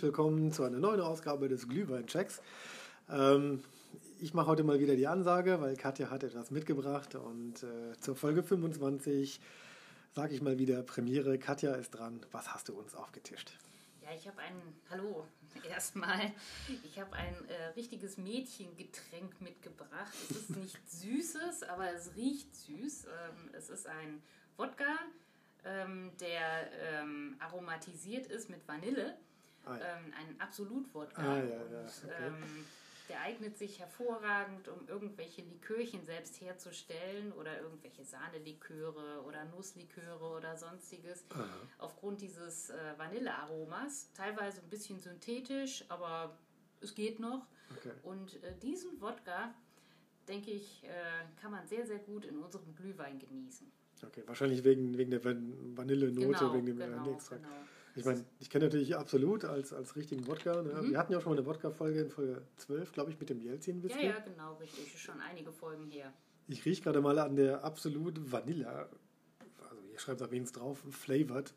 Herzlich willkommen zu einer neuen Ausgabe des Glühwein-Checks. Ähm, ich mache heute mal wieder die Ansage, weil Katja hat etwas mitgebracht und äh, zur Folge 25 sage ich mal wieder Premiere. Katja ist dran. Was hast du uns aufgetischt? Ja, ich habe ein, hallo, erstmal, ich habe ein äh, richtiges Mädchengetränk mitgebracht. Es ist nicht süßes, aber es riecht süß. Ähm, es ist ein Wodka, ähm, der ähm, aromatisiert ist mit Vanille. Ah, ja. ähm, ein Absolut-Wodka. Ah, ja, ja. Okay. Ähm, der eignet sich hervorragend, um irgendwelche Likörchen selbst herzustellen oder irgendwelche Sahneliköre oder Nussliköre oder sonstiges. Aha. Aufgrund dieses äh, Vanillearomas. Teilweise ein bisschen synthetisch, aber es geht noch. Okay. Und äh, diesen Wodka, denke ich, äh, kann man sehr, sehr gut in unserem Glühwein genießen. Okay, wahrscheinlich wegen, wegen der Vanillenote, genau, wegen dem genau, Vanilleextrakt. Genau. Ich meine, ich kenne natürlich absolut als, als richtigen Wodka. Ne? Mhm. Wir hatten ja auch schon mal eine Wodka-Folge in Folge 12, glaube ich, mit dem Jelzin-Whisky. Ja, ja, genau, richtig. Schon einige Folgen her. Ich rieche gerade mal an der absolut Vanilla, also hier schreibt es auf Fall drauf, flavored.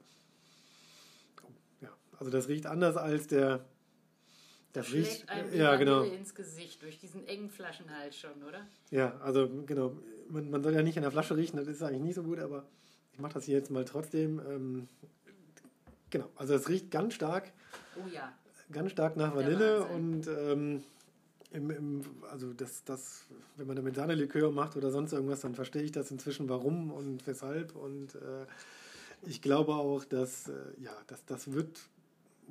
Ja, also das riecht anders als der. Das, riecht einem ja, genau. ins Gesicht durch diesen engen Flaschenhals schon, oder? Ja, also genau. Man, man soll ja nicht an der Flasche riechen, das ist eigentlich nicht so gut, aber ich mache das hier jetzt mal trotzdem. Ähm, Genau, also es riecht ganz stark. Oh ja. Ganz stark nach Vanille und ähm, im, im, also das, das, wenn man damit Sahnelikör macht oder sonst irgendwas, dann verstehe ich das inzwischen, warum und weshalb. Und äh, ich glaube auch, dass, äh, ja, dass das wird.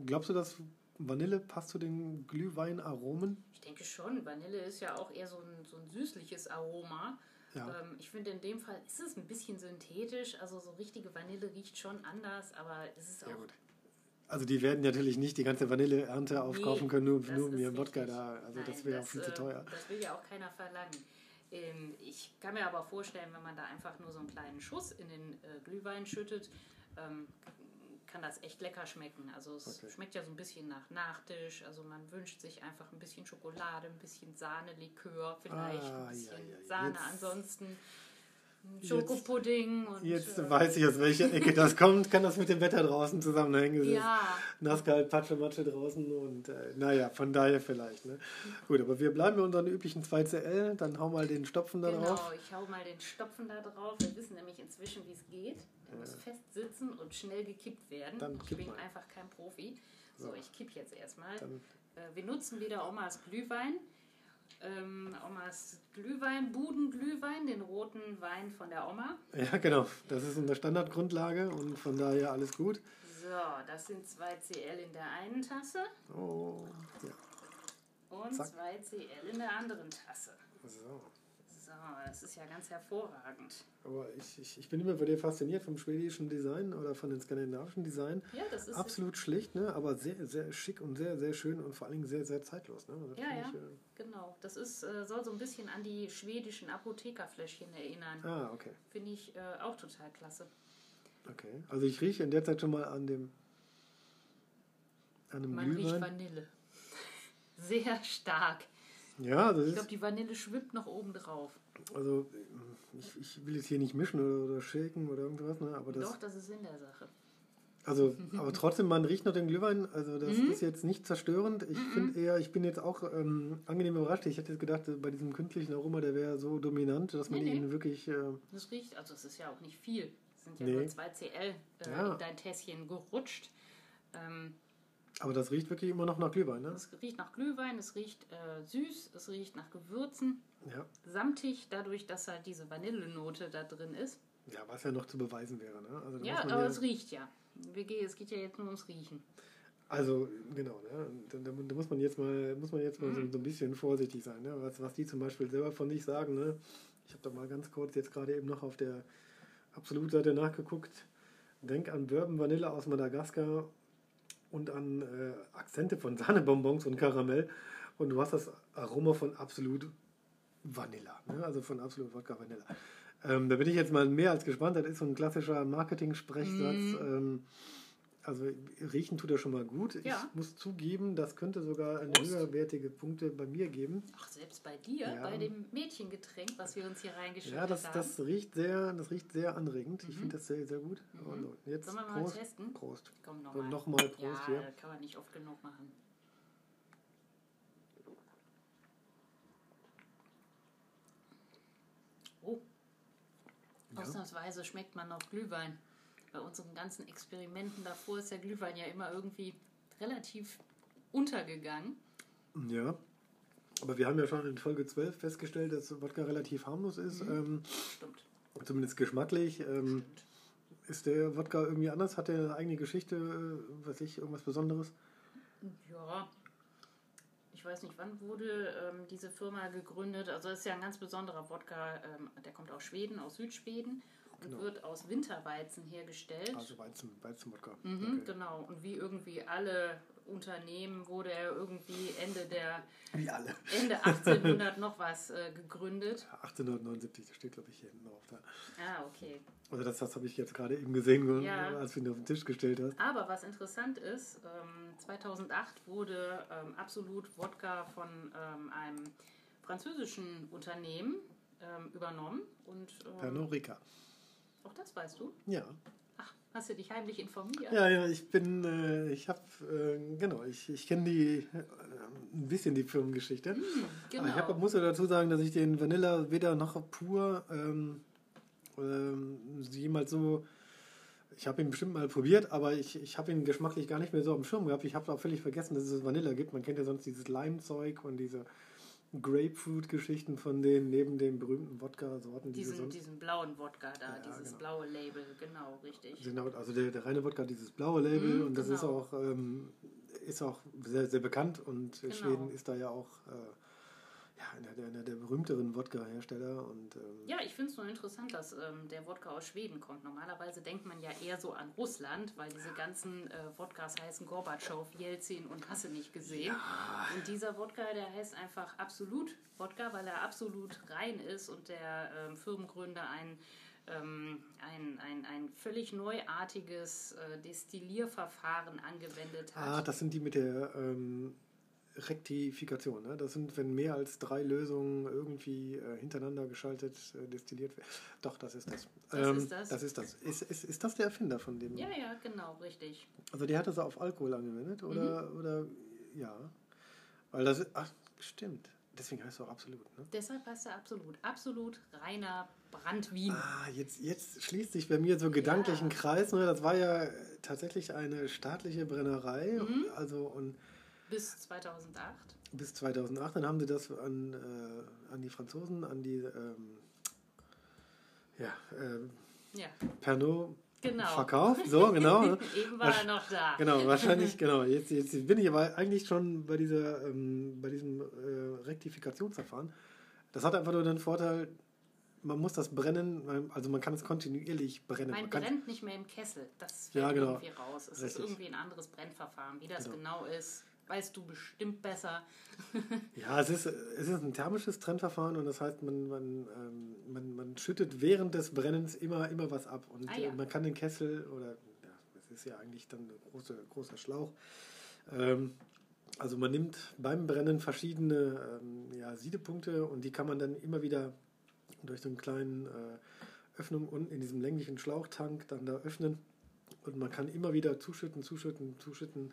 Glaubst du, dass Vanille passt zu den Glühweinaromen? Ich denke schon. Vanille ist ja auch eher so ein, so ein süßliches Aroma. Ja. Ähm, ich finde, in dem Fall ist es ein bisschen synthetisch. Also so richtige Vanille riecht schon anders, aber es ist auch. Ja, gut. Also die werden natürlich nicht die ganze Vanilleernte aufkaufen nee, können, nur, nur um ihren Wodka da. Also Nein, das wäre auch viel zu teuer. Das will ja auch keiner verlangen. Ähm, ich kann mir aber vorstellen, wenn man da einfach nur so einen kleinen Schuss in den äh, Glühwein schüttet, ähm, kann das echt lecker schmecken. Also es okay. schmeckt ja so ein bisschen nach Nachtisch. Also man wünscht sich einfach ein bisschen Schokolade, ein bisschen Sahne, Likör, vielleicht ah, ein bisschen ja, ja. Sahne. Jetzt, Ansonsten Schokopudding. Und, jetzt äh, weiß ich, aus welcher Ecke das kommt. Kann das mit dem Wetter draußen zusammenhängen? Ja. Nasskalt, Patsche, Matsche draußen und äh, naja, von daher vielleicht. Ne? Gut, aber wir bleiben bei unseren üblichen 2CL. Dann hau mal den Stopfen da genau, drauf. Genau, ich hau mal den Stopfen da drauf. Wir wissen nämlich inzwischen, wie es geht. Muss fest sitzen und schnell gekippt werden. Dann ich bin mal. einfach kein Profi. So, so. ich kipp jetzt erstmal. Dann. Äh, wir nutzen wieder Omas Glühwein ähm, Omas Glühwein, Budenglühwein, den roten Wein von der Oma. Ja, genau. Das ist unsere Standardgrundlage und von daher alles gut. So, das sind 2 CL in der einen Tasse. Oh, ja. Und 2 CL in der anderen Tasse. So. So, das ist ja ganz hervorragend. Aber ich, ich, ich bin immer bei dir fasziniert vom schwedischen Design oder von den skandinavischen Design. Ja, das ist absolut schlicht, ne? aber sehr, sehr schick und sehr, sehr schön und vor allen Dingen sehr, sehr zeitlos. Ne? ja, ja, ich, äh genau. Das ist, äh, soll so ein bisschen an die schwedischen Apothekerfläschchen erinnern. Ah, okay. Finde ich äh, auch total klasse. Okay, also ich rieche in der Zeit schon mal an dem an dem Man Glühwein. riecht Vanille. Sehr stark. Ja, das ich glaube, die Vanille schwimmt noch oben drauf. Also, ich, ich will jetzt hier nicht mischen oder, oder shaken oder irgendwas, ne? aber das. Doch, das ist in der Sache. Also, aber trotzdem, man riecht noch den Glühwein. Also, das mhm. ist jetzt nicht zerstörend. Ich mhm. finde eher, ich bin jetzt auch ähm, angenehm überrascht. Ich hätte jetzt gedacht, bei diesem künstlichen Aroma, der wäre so dominant, dass man nee, ihn wirklich. Äh, das riecht, also, es ist ja auch nicht viel. Es sind ja nee. nur 2 CL äh, ja. in dein Tässchen gerutscht. Ähm, aber das riecht wirklich immer noch nach Glühwein, ne? Es riecht nach Glühwein, es riecht äh, süß, es riecht nach Gewürzen. Ja. Samtig, dadurch, dass halt diese Vanillenote da drin ist. Ja, was ja noch zu beweisen wäre, ne? Also, ja, aber ja es riecht ja. Es geht ja jetzt nur ums Riechen. Also, genau, ne? da, da, da muss man jetzt mal, muss man jetzt mal mhm. so, so, ein bisschen vorsichtig sein, ne? was, was die zum Beispiel selber von sich sagen. Ne? Ich habe da mal ganz kurz jetzt gerade eben noch auf der Absolut-Seite nachgeguckt. Denk an Bourbon Vanille aus Madagaskar und an äh, Akzente von Sahnebonbons und Karamell. Und du hast das Aroma von absolut Vanilla, ne? also von absolut Wodka Vanilla. Ähm, da bin ich jetzt mal mehr als gespannt. Das ist so ein klassischer Marketing-Sprechsatz. Mm. Ähm, Also riechen tut er schon mal gut. Ja. Ich muss zugeben, das könnte sogar eine Prost. höherwertige Punkte bei mir geben. Ach, selbst bei dir, Ja. bei dem Mädchengetränk, was wir uns hier reingeschüttet Ja, das, haben. das riecht sehr, das riecht sehr anregend. Ich finde das sehr, sehr gut. Mhm. Und jetzt Sollen wir mal Prost. testen? Prost. Komm, nochmal. nochmal Prost ja, hier. kann man nicht oft genug machen. Oh, Ja. ausnahmsweise schmeckt man noch Glühwein. Bei unseren ganzen Experimenten davor ist der Glühwein ja immer irgendwie relativ untergegangen. Ja. Aber wir haben ja schon in Folge 12 festgestellt, dass Wodka relativ harmlos ist. Mhm. Ähm, Stimmt. zumindest geschmacklich. Ähm, Stimmt. ist der Wodka irgendwie anders? Hat der eine eigene Geschichte? Äh, weiß ich, irgendwas Besonderes? Ja, ich weiß nicht, wann wurde ähm, diese Firma gegründet. Also es ist ja ein ganz besonderer Wodka, ähm, der kommt aus Schweden, aus Südschweden und Genau. wird aus Winterweizen hergestellt. Also Weizen, Weizenwodka. Mhm, Okay. Genau, und wie irgendwie alle Unternehmen wurde er irgendwie Ende der Wie alle. Ende 1800 noch was äh, gegründet. 1879, das steht glaube ich hier hinten drauf. Da. Ah, okay. Also das, das habe ich jetzt gerade eben gesehen, Ja. als du ihn auf den Tisch gestellt hast. Aber was interessant ist, ähm, 2008 wurde ähm, Absolut Wodka von ähm, einem französischen Unternehmen ähm, übernommen. Und ähm, Pernod Ricard. Auch das weißt du? Ja. Ach, hast du dich heimlich informiert? Ja, ja, ich bin, äh, ich habe, äh, genau, ich, ich kenne die, äh, ein bisschen die Firmengeschichte. genau. Aber ich hab, muss ja dazu sagen, dass ich den Vanilla weder noch pur ähm, ähm, jemals so. Ich habe ihn bestimmt mal probiert, aber ich, ich habe ihn geschmacklich gar nicht mehr so auf dem Schirm gehabt. Ich habe auch völlig vergessen, dass es Vanilla gibt. Man kennt ja sonst dieses Limezeug und diese Grapefruit-Geschichten von denen neben den berühmten Wodka-Sorten, die sie diesen, sonst diesen blauen Wodka da, Ja, dieses genau. blaue Label, genau, richtig. Genau, also der, der reine Wodka dieses blaue Label Mhm, und das ist genau. auch, ähm, ist auch sehr, sehr bekannt und Genau. Schweden ist da ja auch äh, ja, einer, der, einer der berühmteren Wodka-Hersteller und ähm, Ja, ich finde es nur interessant, dass ähm, der Wodka aus Schweden kommt. Normalerweise denkt man ja eher so an Russland, weil diese ganzen äh, Wodkas heißen Gorbatschow, Jelzin und Hasse nicht gesehen. Und dieser Wodka, der heißt einfach absolut Wodka, weil er absolut rein ist und der ähm, Firmengründer ein, ähm, ein, ein, ein völlig neuartiges äh, Destillierverfahren angewendet hat. Ah, das sind die mit der ähm, Rektifikation. Ne? Das sind, wenn mehr als drei Lösungen irgendwie äh, hintereinander geschaltet äh, destilliert werden. Doch, das ist das. Ähm, Das ist das? Das ist das. Ist, ist, ist das der Erfinder von dem? ja, ja, genau, richtig. Also der hat das auf Alkohol angewendet oder, Mhm. oder ja. Weil das ach, stimmt. Deswegen heißt es auch absolut. Ne? Deshalb heißt er absolut. Absolut reiner Brandwien. Ah, jetzt, jetzt schließt sich bei mir so gedanklich ein Ja. Kreis. Ne? Das war ja tatsächlich eine staatliche Brennerei. Mhm. Also und Bis 2008. bis 2008. Dann haben sie das an, äh, an die Franzosen, an die ähm, ja, ähm, Ja, Pernod genau. verkauft. So, genau. Eben war er noch da. Genau, wahrscheinlich, genau. Jetzt, jetzt bin ich aber eigentlich schon bei, dieser, ähm, bei diesem äh, Rektifikationsverfahren. Das hat einfach nur den Vorteil, man muss das brennen, man- also man kann es kontinuierlich brennen. Man kann, brennt nicht mehr im Kessel. Das fällt Ja, genau. irgendwie raus. Es ist Richtig. irgendwie ein anderes Brennverfahren. Wie das Genau. genau ist, weißt du bestimmt besser. ja, es ist, es ist ein thermisches Trennverfahren und das heißt, man, man, ähm, man, man schüttet während des Brennens immer, immer was ab. Und Ah, ja. äh, man kann den Kessel, oder ja, es ist ja eigentlich dann ein großer, großer Schlauch, ähm, also man nimmt beim Brennen verschiedene ähm, ja, Siedepunkte und die kann man dann immer wieder durch so einen kleinen äh, Öffnung unten in diesem länglichen Schlauchtank dann da öffnen und man kann immer wieder zuschütten, zuschütten, zuschütten,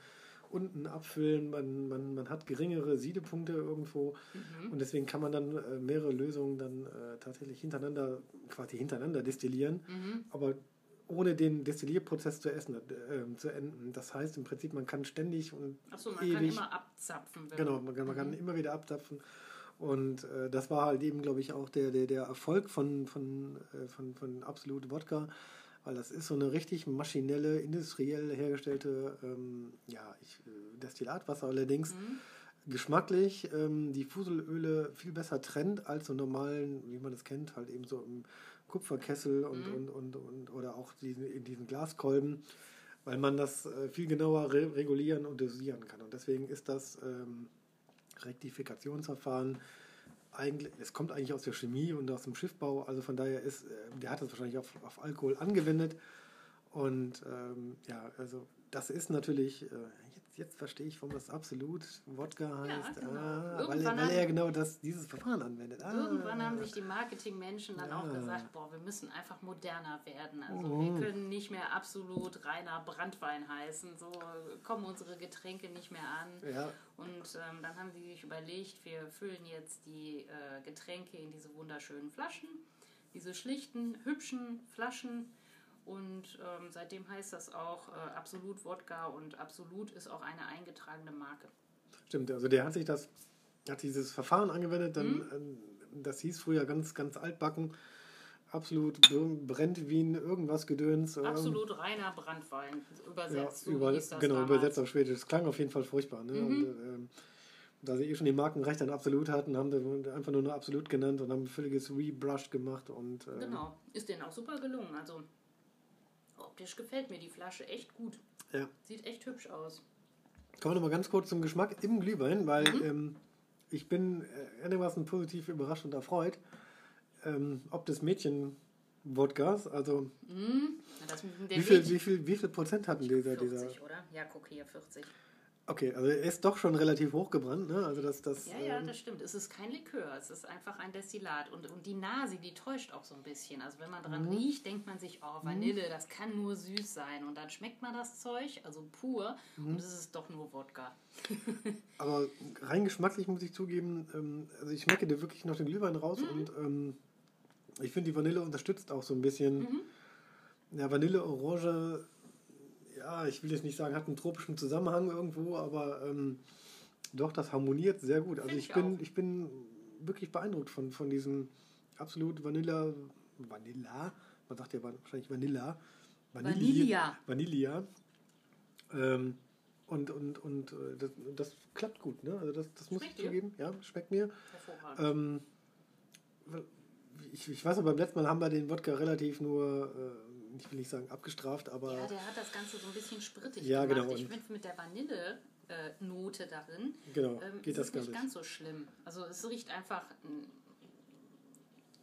unten abfüllen. Man, man, man hat geringere Siedepunkte irgendwo Mhm. und deswegen kann man dann äh, mehrere Lösungen dann äh, tatsächlich hintereinander, quasi hintereinander destillieren, Mhm. aber ohne den Destillierprozess zu, essen, äh, zu enden. Das heißt im Prinzip, man kann ständig und Achso, man kann ewig immer abzapfen. Genau, man kann, man kann Mhm. immer wieder abzapfen. Und äh, das war halt eben, glaube ich, auch der, der, der Erfolg von, von, äh, von, von Absolut Wodka, weil das ist so eine richtig maschinelle, industriell hergestellte ähm, ja, ich, äh, Destillatwasser allerdings. Mhm. Geschmacklich ähm, die Fuselöle viel besser trennt als so normalen, wie man das kennt, halt eben so im Kupferkessel und, Mhm. und, und, und oder auch diesen, in diesen Glaskolben, weil man das äh, viel genauer re regulieren und dosieren kann. Und deswegen ist das ähm, Rektifikationsverfahren eigentlich, es kommt eigentlich aus der Chemie und aus dem Schiffbau, also von daher ist, äh, der hat das wahrscheinlich auf, auf Alkohol angewendet. Und ähm, ja, also das ist natürlich, äh, jetzt verstehe ich, warum das absolut Wodka heißt. Ja, genau. ah, weil, er, weil er genau das, dieses Verfahren anwendet. Ah, Irgendwann haben sich die Marketingmenschen dann auch gesagt, boah, wir müssen einfach moderner werden. Also Mhm. wir können nicht mehr absolut reiner Brandwein heißen. So kommen unsere Getränke nicht mehr an. Ja, Und ähm, dann haben sie sich überlegt, wir füllen jetzt die äh, Getränke in diese wunderschönen Flaschen, diese schlichten, hübschen Flaschen. Und ähm, seitdem heißt das auch äh, Absolut Wodka und Absolut ist auch eine eingetragene Marke. stimmt. Also der hat sich das, hat dieses Verfahren angewendet, dann, Mhm. ähm, das hieß früher ganz, ganz altbacken. Absolut br- brennt wie ein irgendwas Gedöns. ähm, Absolut reiner Brandwein, Ja, übersetzt. so über, genau, damals. übersetzt auf Schwedisch. Das klang auf jeden Fall furchtbar. Ne? Und, ähm, da sie eh schon die Markenrechte an Absolut hatten, haben sie einfach nur noch Absolut genannt und haben ein völliges Rebrush gemacht. Und, ähm, Genau, ist denen auch super gelungen. Also optisch gefällt mir die Flasche echt gut. ja. Sieht echt hübsch aus. Kommen wir noch mal ganz kurz zum Geschmack im Glühwein, weil Mhm. ähm, ich bin äh, einigermaßen positiv überrascht und erfreut, ähm, ob des Mädchen-Wodkas, also Mhm. Das, wie viel, Mädchen- wie, viel, wie viel Prozent hatten dieser, 40, dieser? oder? Ja, guck hier, 40. Okay, also er ist doch schon relativ hochgebrannt, ne? Also das, das, Ja, ja, ähm, das stimmt. Es ist kein Likör, es ist einfach ein Destillat. Und, und die Nase, die täuscht auch so ein bisschen. Also wenn man dran Mhm. riecht, denkt man sich, oh, Vanille, das kann nur süß sein. Und dann schmeckt man das Zeug, also pur, Mhm. und es ist doch nur Wodka. Aber rein geschmacklich muss ich zugeben, ähm, also ich schmecke dir wirklich noch den Glühwein raus Mhm. und ähm, ich finde, die Vanille unterstützt auch so ein bisschen. Mhm. Ja, Vanille, Orange, ja, ich will jetzt nicht sagen, hat einen tropischen Zusammenhang irgendwo, aber ähm, doch, das harmoniert sehr gut. Also Find ich bin, auch. ich bin wirklich beeindruckt von, von diesem absolut Vanilla, Vanilla, man sagt ja wahrscheinlich Vanilla, Vanilla. Vanilla. Ähm, und und, und äh, das, das klappt gut, ne? Also das, das muss Schmeckt ich zugeben. Ja, schmeckt mir. Ähm, ich, ich weiß noch, beim letzten Mal haben wir den Wodka relativ nur, äh, ich will nicht sagen abgestraft, aber ja, der hat das Ganze so ein bisschen sprittig Ja, gemacht. genau. Ich finde mit der Vanille-Note darin genau, ähm, geht das gar nicht ganz so schlimm. Also es riecht einfach,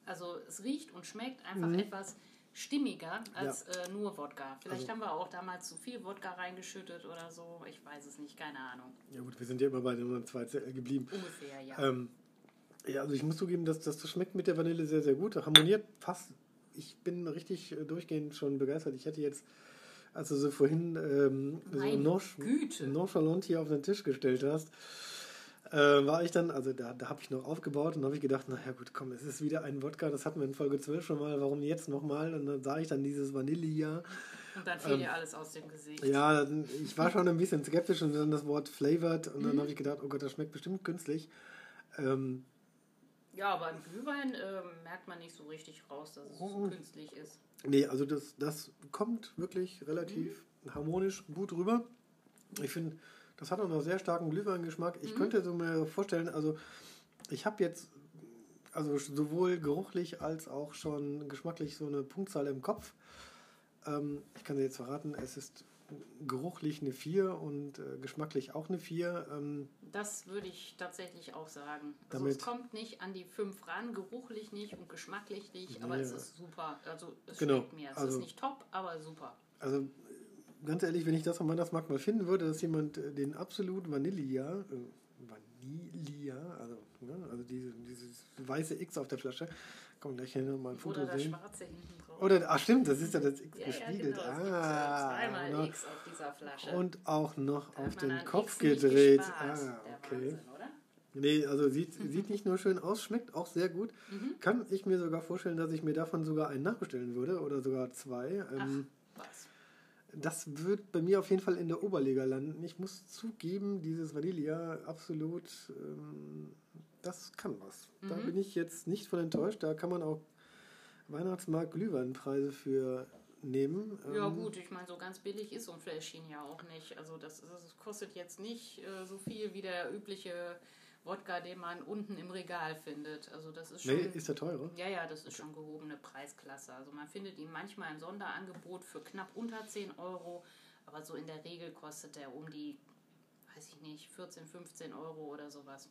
also es riecht und schmeckt einfach Mhm. etwas stimmiger als äh, nur Wodka. Vielleicht Also- haben wir auch damals zu viel Wodka reingeschüttet oder so. Ich weiß es nicht, keine Ahnung. Ja gut, wir sind ja immer bei den 2 CL geblieben. Ungefähr, ja. Ähm, ja, also ich muss zugeben, dass, dass das schmeckt mit der Vanille sehr, sehr gut. Harmoniert fast. Ich bin richtig äh, durchgehend schon begeistert. Ich hätte jetzt, als du so vorhin ähm, so nonch- Güte. nonchalant hier auf den Tisch gestellt hast, äh, war ich dann, also da, da habe ich noch aufgebaut und habe ich gedacht, naja gut, komm, es ist wieder ein Wodka, das hatten wir in Folge 12 schon mal, warum jetzt nochmal? Und dann sah ich dann dieses Vanille und dann fiel dir alles aus dem Gesicht. ähm, ja, ich war schon ein bisschen skeptisch und dann das Wort flavored und Mhm. dann habe ich gedacht, oh Gott, das schmeckt bestimmt künstlich. Ähm, Ja, aber im Glühwein ähm, merkt man nicht so richtig raus, dass es Mhm. künstlich ist. nee, also das, das kommt wirklich relativ harmonisch gut rüber. Ich finde, das hat auch noch sehr starken Glühweingeschmack. Ich könnte so mir vorstellen, also ich habe jetzt also sowohl geruchlich als auch schon geschmacklich so eine Punktzahl im Kopf. Ähm, ich kann dir jetzt verraten, es ist geruchlich eine 4 und äh, geschmacklich auch eine 4. Ähm, Das würde ich tatsächlich auch sagen. Also es kommt nicht an die 5 ran, geruchlich nicht und geschmacklich nicht, aber es ist super. Also es Genau, schmeckt mir. Es also- ist nicht top, aber super. Also ganz ehrlich, wenn ich das am Weihnachtsmarkt mal finden würde, dass jemand äh, den absolut Vanilla, äh, Vanilla, also, ne, also diese, dieses weiße X auf der Flasche, komm gleich hin, mal ein Foto Oder das sehen. Schwarze hinten drauf. Oder, ach stimmt, das ist ja das X ja, ja, gespiegelt. genau. es gibt ah, zweimal genau. X auf dieser Flasche. Und auch noch Da auf den Kopf gedreht. gespart. Ah, okay. Wahnsinn? Nee, also sieht, sieht nicht nur schön aus, schmeckt auch sehr gut. Mhm. Kann ich mir sogar vorstellen, dass ich mir davon sogar einen nachbestellen würde oder sogar zwei. Ähm, Was? Das wird bei mir auf jeden Fall in der Oberliga landen. Ich muss zugeben, dieses Vanilla absolut, ähm, das kann was. Da Mhm. bin ich jetzt nicht von enttäuscht. Da kann man auch Weihnachtsmarkt Glühweinpreise für nehmen. Ja Ähm, gut, ich meine, so ganz billig ist so ein Fläschchen ja auch nicht. Also das, das kostet jetzt nicht äh, so viel wie der übliche Wodka, den man unten im Regal findet. Also das ist schon... Nee, ist der teure? Ja, ja, das ist schon gehobene Preisklasse. Also man findet ihn manchmal im Sonderangebot für knapp unter 10 Euro, aber so in der Regel kostet er um die, weiß ich nicht, 14, 15 Euro oder sowas.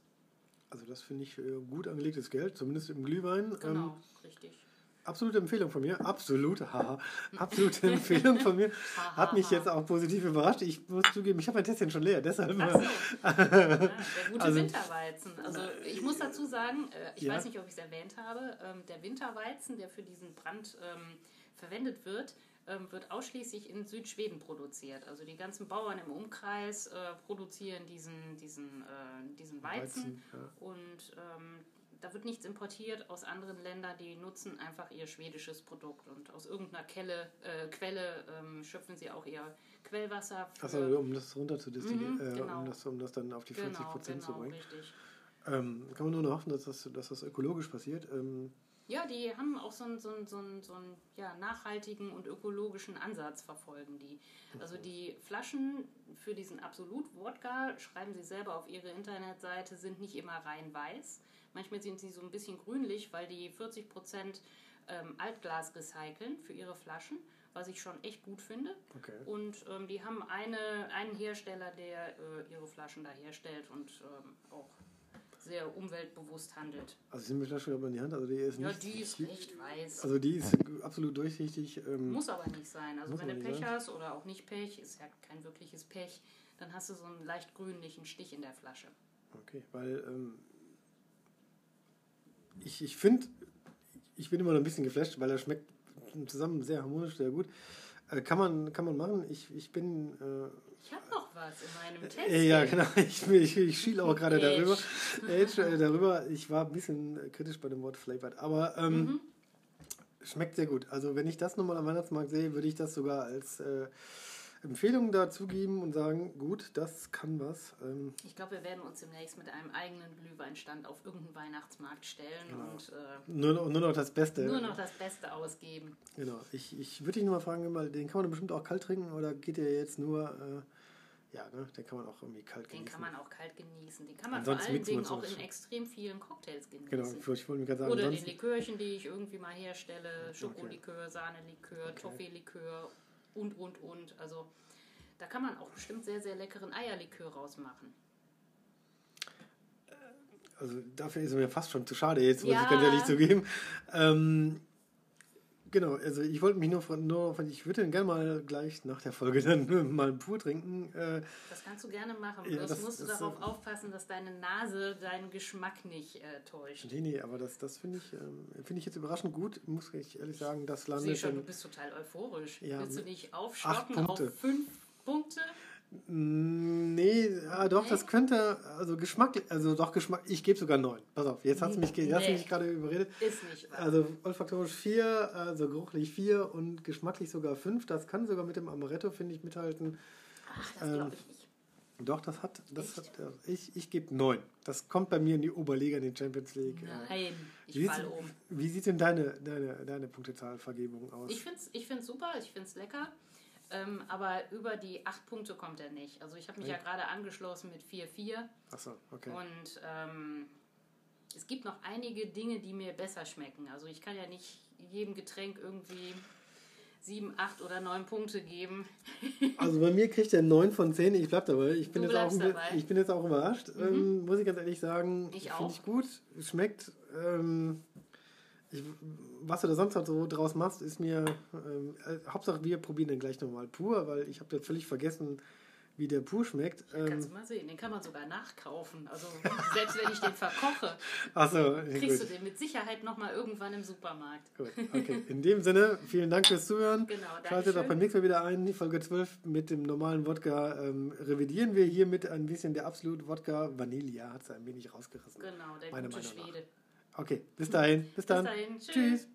Also das finde ich äh, gut angelegtes Geld, zumindest im Glühwein. Ähm, Genau, richtig. Absolute Empfehlung von mir. Absolut, haha. Absolute Empfehlung von mir. Hat mich jetzt auch positiv überrascht. Ich muss zugeben, ich habe mein Tässchen schon leer. Deshalb. So. ja, der gute also, Winterweizen. Also ich muss dazu sagen, äh, ich ja. weiß nicht, ob ich es erwähnt habe, ähm, der Winterweizen, der für diesen Brand ähm, verwendet wird, ähm, wird ausschließlich in Südschweden produziert. Also die ganzen Bauern im Umkreis äh, produzieren diesen, diesen, äh, diesen Weizen. Weizen ja. Und ähm, da wird nichts importiert aus anderen Ländern, die nutzen einfach ihr schwedisches Produkt und aus irgendeiner Kelle, äh, Quelle ähm, schöpfen sie auch ihr Quellwasser. Achso, um das runter zu destillieren, mhm, genau. um, das, um das dann auf die 40 genau, Prozent genau, zu bringen. Richtig. Ähm, kann man nur noch hoffen, dass das, dass das ökologisch passiert. Ähm, ja, die haben auch so einen, so einen, so einen, so einen ja, nachhaltigen und ökologischen Ansatz verfolgen die. Also die Flaschen für diesen Absolut-Wodka, schreiben sie selber auf ihre Internetseite, sind nicht immer rein weiß. Manchmal sind sie so ein bisschen grünlich, weil die 40% ähm, Altglas recyceln für ihre Flaschen, was ich schon echt gut finde. Okay. Und ähm, die haben eine, einen Hersteller, der äh, ihre Flaschen da herstellt und ähm, auch sehr umweltbewusst handelt. Also sind wir da schon in die Hand? Also die ist ja, nicht, die ist echt weiß. Also die ist absolut durchsichtig. Ähm, muss aber nicht sein. Also wenn du Pech sein. hast oder auch nicht Pech, ist ja kein wirkliches Pech, dann hast du so einen leicht grünlichen Stich in der Flasche. Okay, weil ähm, ich, ich finde, ich bin immer noch ein bisschen geflasht, weil er schmeckt zusammen sehr harmonisch, sehr gut. Äh, kann, man, kann man machen. Ich, ich bin... Äh, ich habe noch was in meinem äh, Test. Ja, genau. Ich, ich, ich schiele auch gerade darüber. Age, äh, darüber. Ich war ein bisschen kritisch bei dem Wort flavored, aber ähm, mhm. schmeckt sehr gut. Also wenn ich das nochmal am Weihnachtsmarkt sehe, würde ich das sogar als äh, Empfehlungen dazu geben und sagen, gut, das kann was. Ähm ich glaube, wir werden uns demnächst mit einem eigenen Glühweinstand auf irgendeinen Weihnachtsmarkt stellen genau. und äh, nur, nur noch das Beste. Nur noch das Beste ausgeben. Genau. Ich, ich würde dich nur mal fragen, den kann man bestimmt auch kalt trinken oder geht der jetzt nur äh, ja, ne? Den kann man auch irgendwie kalt genießen. Den kann man auch kalt genießen. Den kann man Ansonsten vor allen Dingen auch in extrem vielen Cocktails genießen. Genau, ich wollte mir gerade sagen. Oder den Likörchen, die ich irgendwie mal herstelle. Schokolikör, okay. Sahnelikör, okay. Toffeelikör und, und, und. Also da kann man auch bestimmt sehr, sehr leckeren Eierlikör rausmachen. Also dafür ist es mir fast schon zu schade, jetzt muss ja. ich ganz ehrlich zugeben. Ähm, Genau, also ich wollte mich nur, nur ich würde gerne mal gleich nach der Folge dann mal pur trinken. Äh, das kannst du gerne machen. Ja, das musst du das, darauf äh, aufpassen, dass deine Nase deinen Geschmack nicht äh, täuscht. Nee, nee, aber das, das finde ich, äh, find ich jetzt überraschend gut, muss ich ehrlich sagen. Das landet Sieh schon, du bist total euphorisch. Ja, Willst du nicht aufstocken auf fünf Punkte? Nee, ja, doch, das könnte, also Geschmack, also doch Geschmack, ich gebe sogar 9. Pass auf, jetzt hast du mich, nee. mich gerade überredet. Ist nicht wahr. Also olfaktorisch 4, also geruchlich 4 und geschmacklich sogar 5. Das kann sogar mit dem Amaretto, finde ich, mithalten. Ach, das ähm, glaube ich nicht. Doch, das hat, das hat ich, ich gebe 9. Das kommt bei mir in die Oberliga, in die Champions League. Nein, ich falle um. Wie sieht denn deine, deine, deine Punktezahlvergebung aus? Ich finde es ich find's super, ich finde es lecker. Ähm, aber über die acht Punkte kommt er nicht. Also ich habe mich ja, ja gerade angeschlossen mit 4-4. Achso, okay. Und ähm, es gibt noch einige Dinge, die mir besser schmecken. Also ich kann ja nicht jedem Getränk irgendwie 7, 8 oder 9 Punkte geben. also bei mir kriegt er 9 von 10. Ich bleibe dabei. Ich bin, jetzt auch, dabei. ich bin jetzt auch überrascht. Mhm. Ähm, muss ich ganz ehrlich sagen. Ich auch. Finde ich gut. Schmeckt. Ähm, ich, was du da sonst halt so draus machst, ist mir. Ähm, äh, Hauptsache, wir probieren den gleich nochmal pur, weil ich habe das völlig vergessen, wie der pur schmeckt. Ähm, Kannst du mal sehen, den kann man sogar nachkaufen. Also selbst wenn ich den verkoche, so, kriegst gut. du den mit Sicherheit nochmal irgendwann im Supermarkt. Gut, okay. In dem Sinne, vielen Dank fürs Zuhören. Genau, Schaltet auch beim nächsten Mal wieder ein. Folge 12 mit dem normalen Wodka ähm, revidieren wir hier mit ein bisschen der Absolut Wodka Vanilla. Hat es ein wenig rausgerissen. Genau, der gute Schwede. Okay, bis dahin. Bis dann. Bis dahin. Tschüss. Tschüss.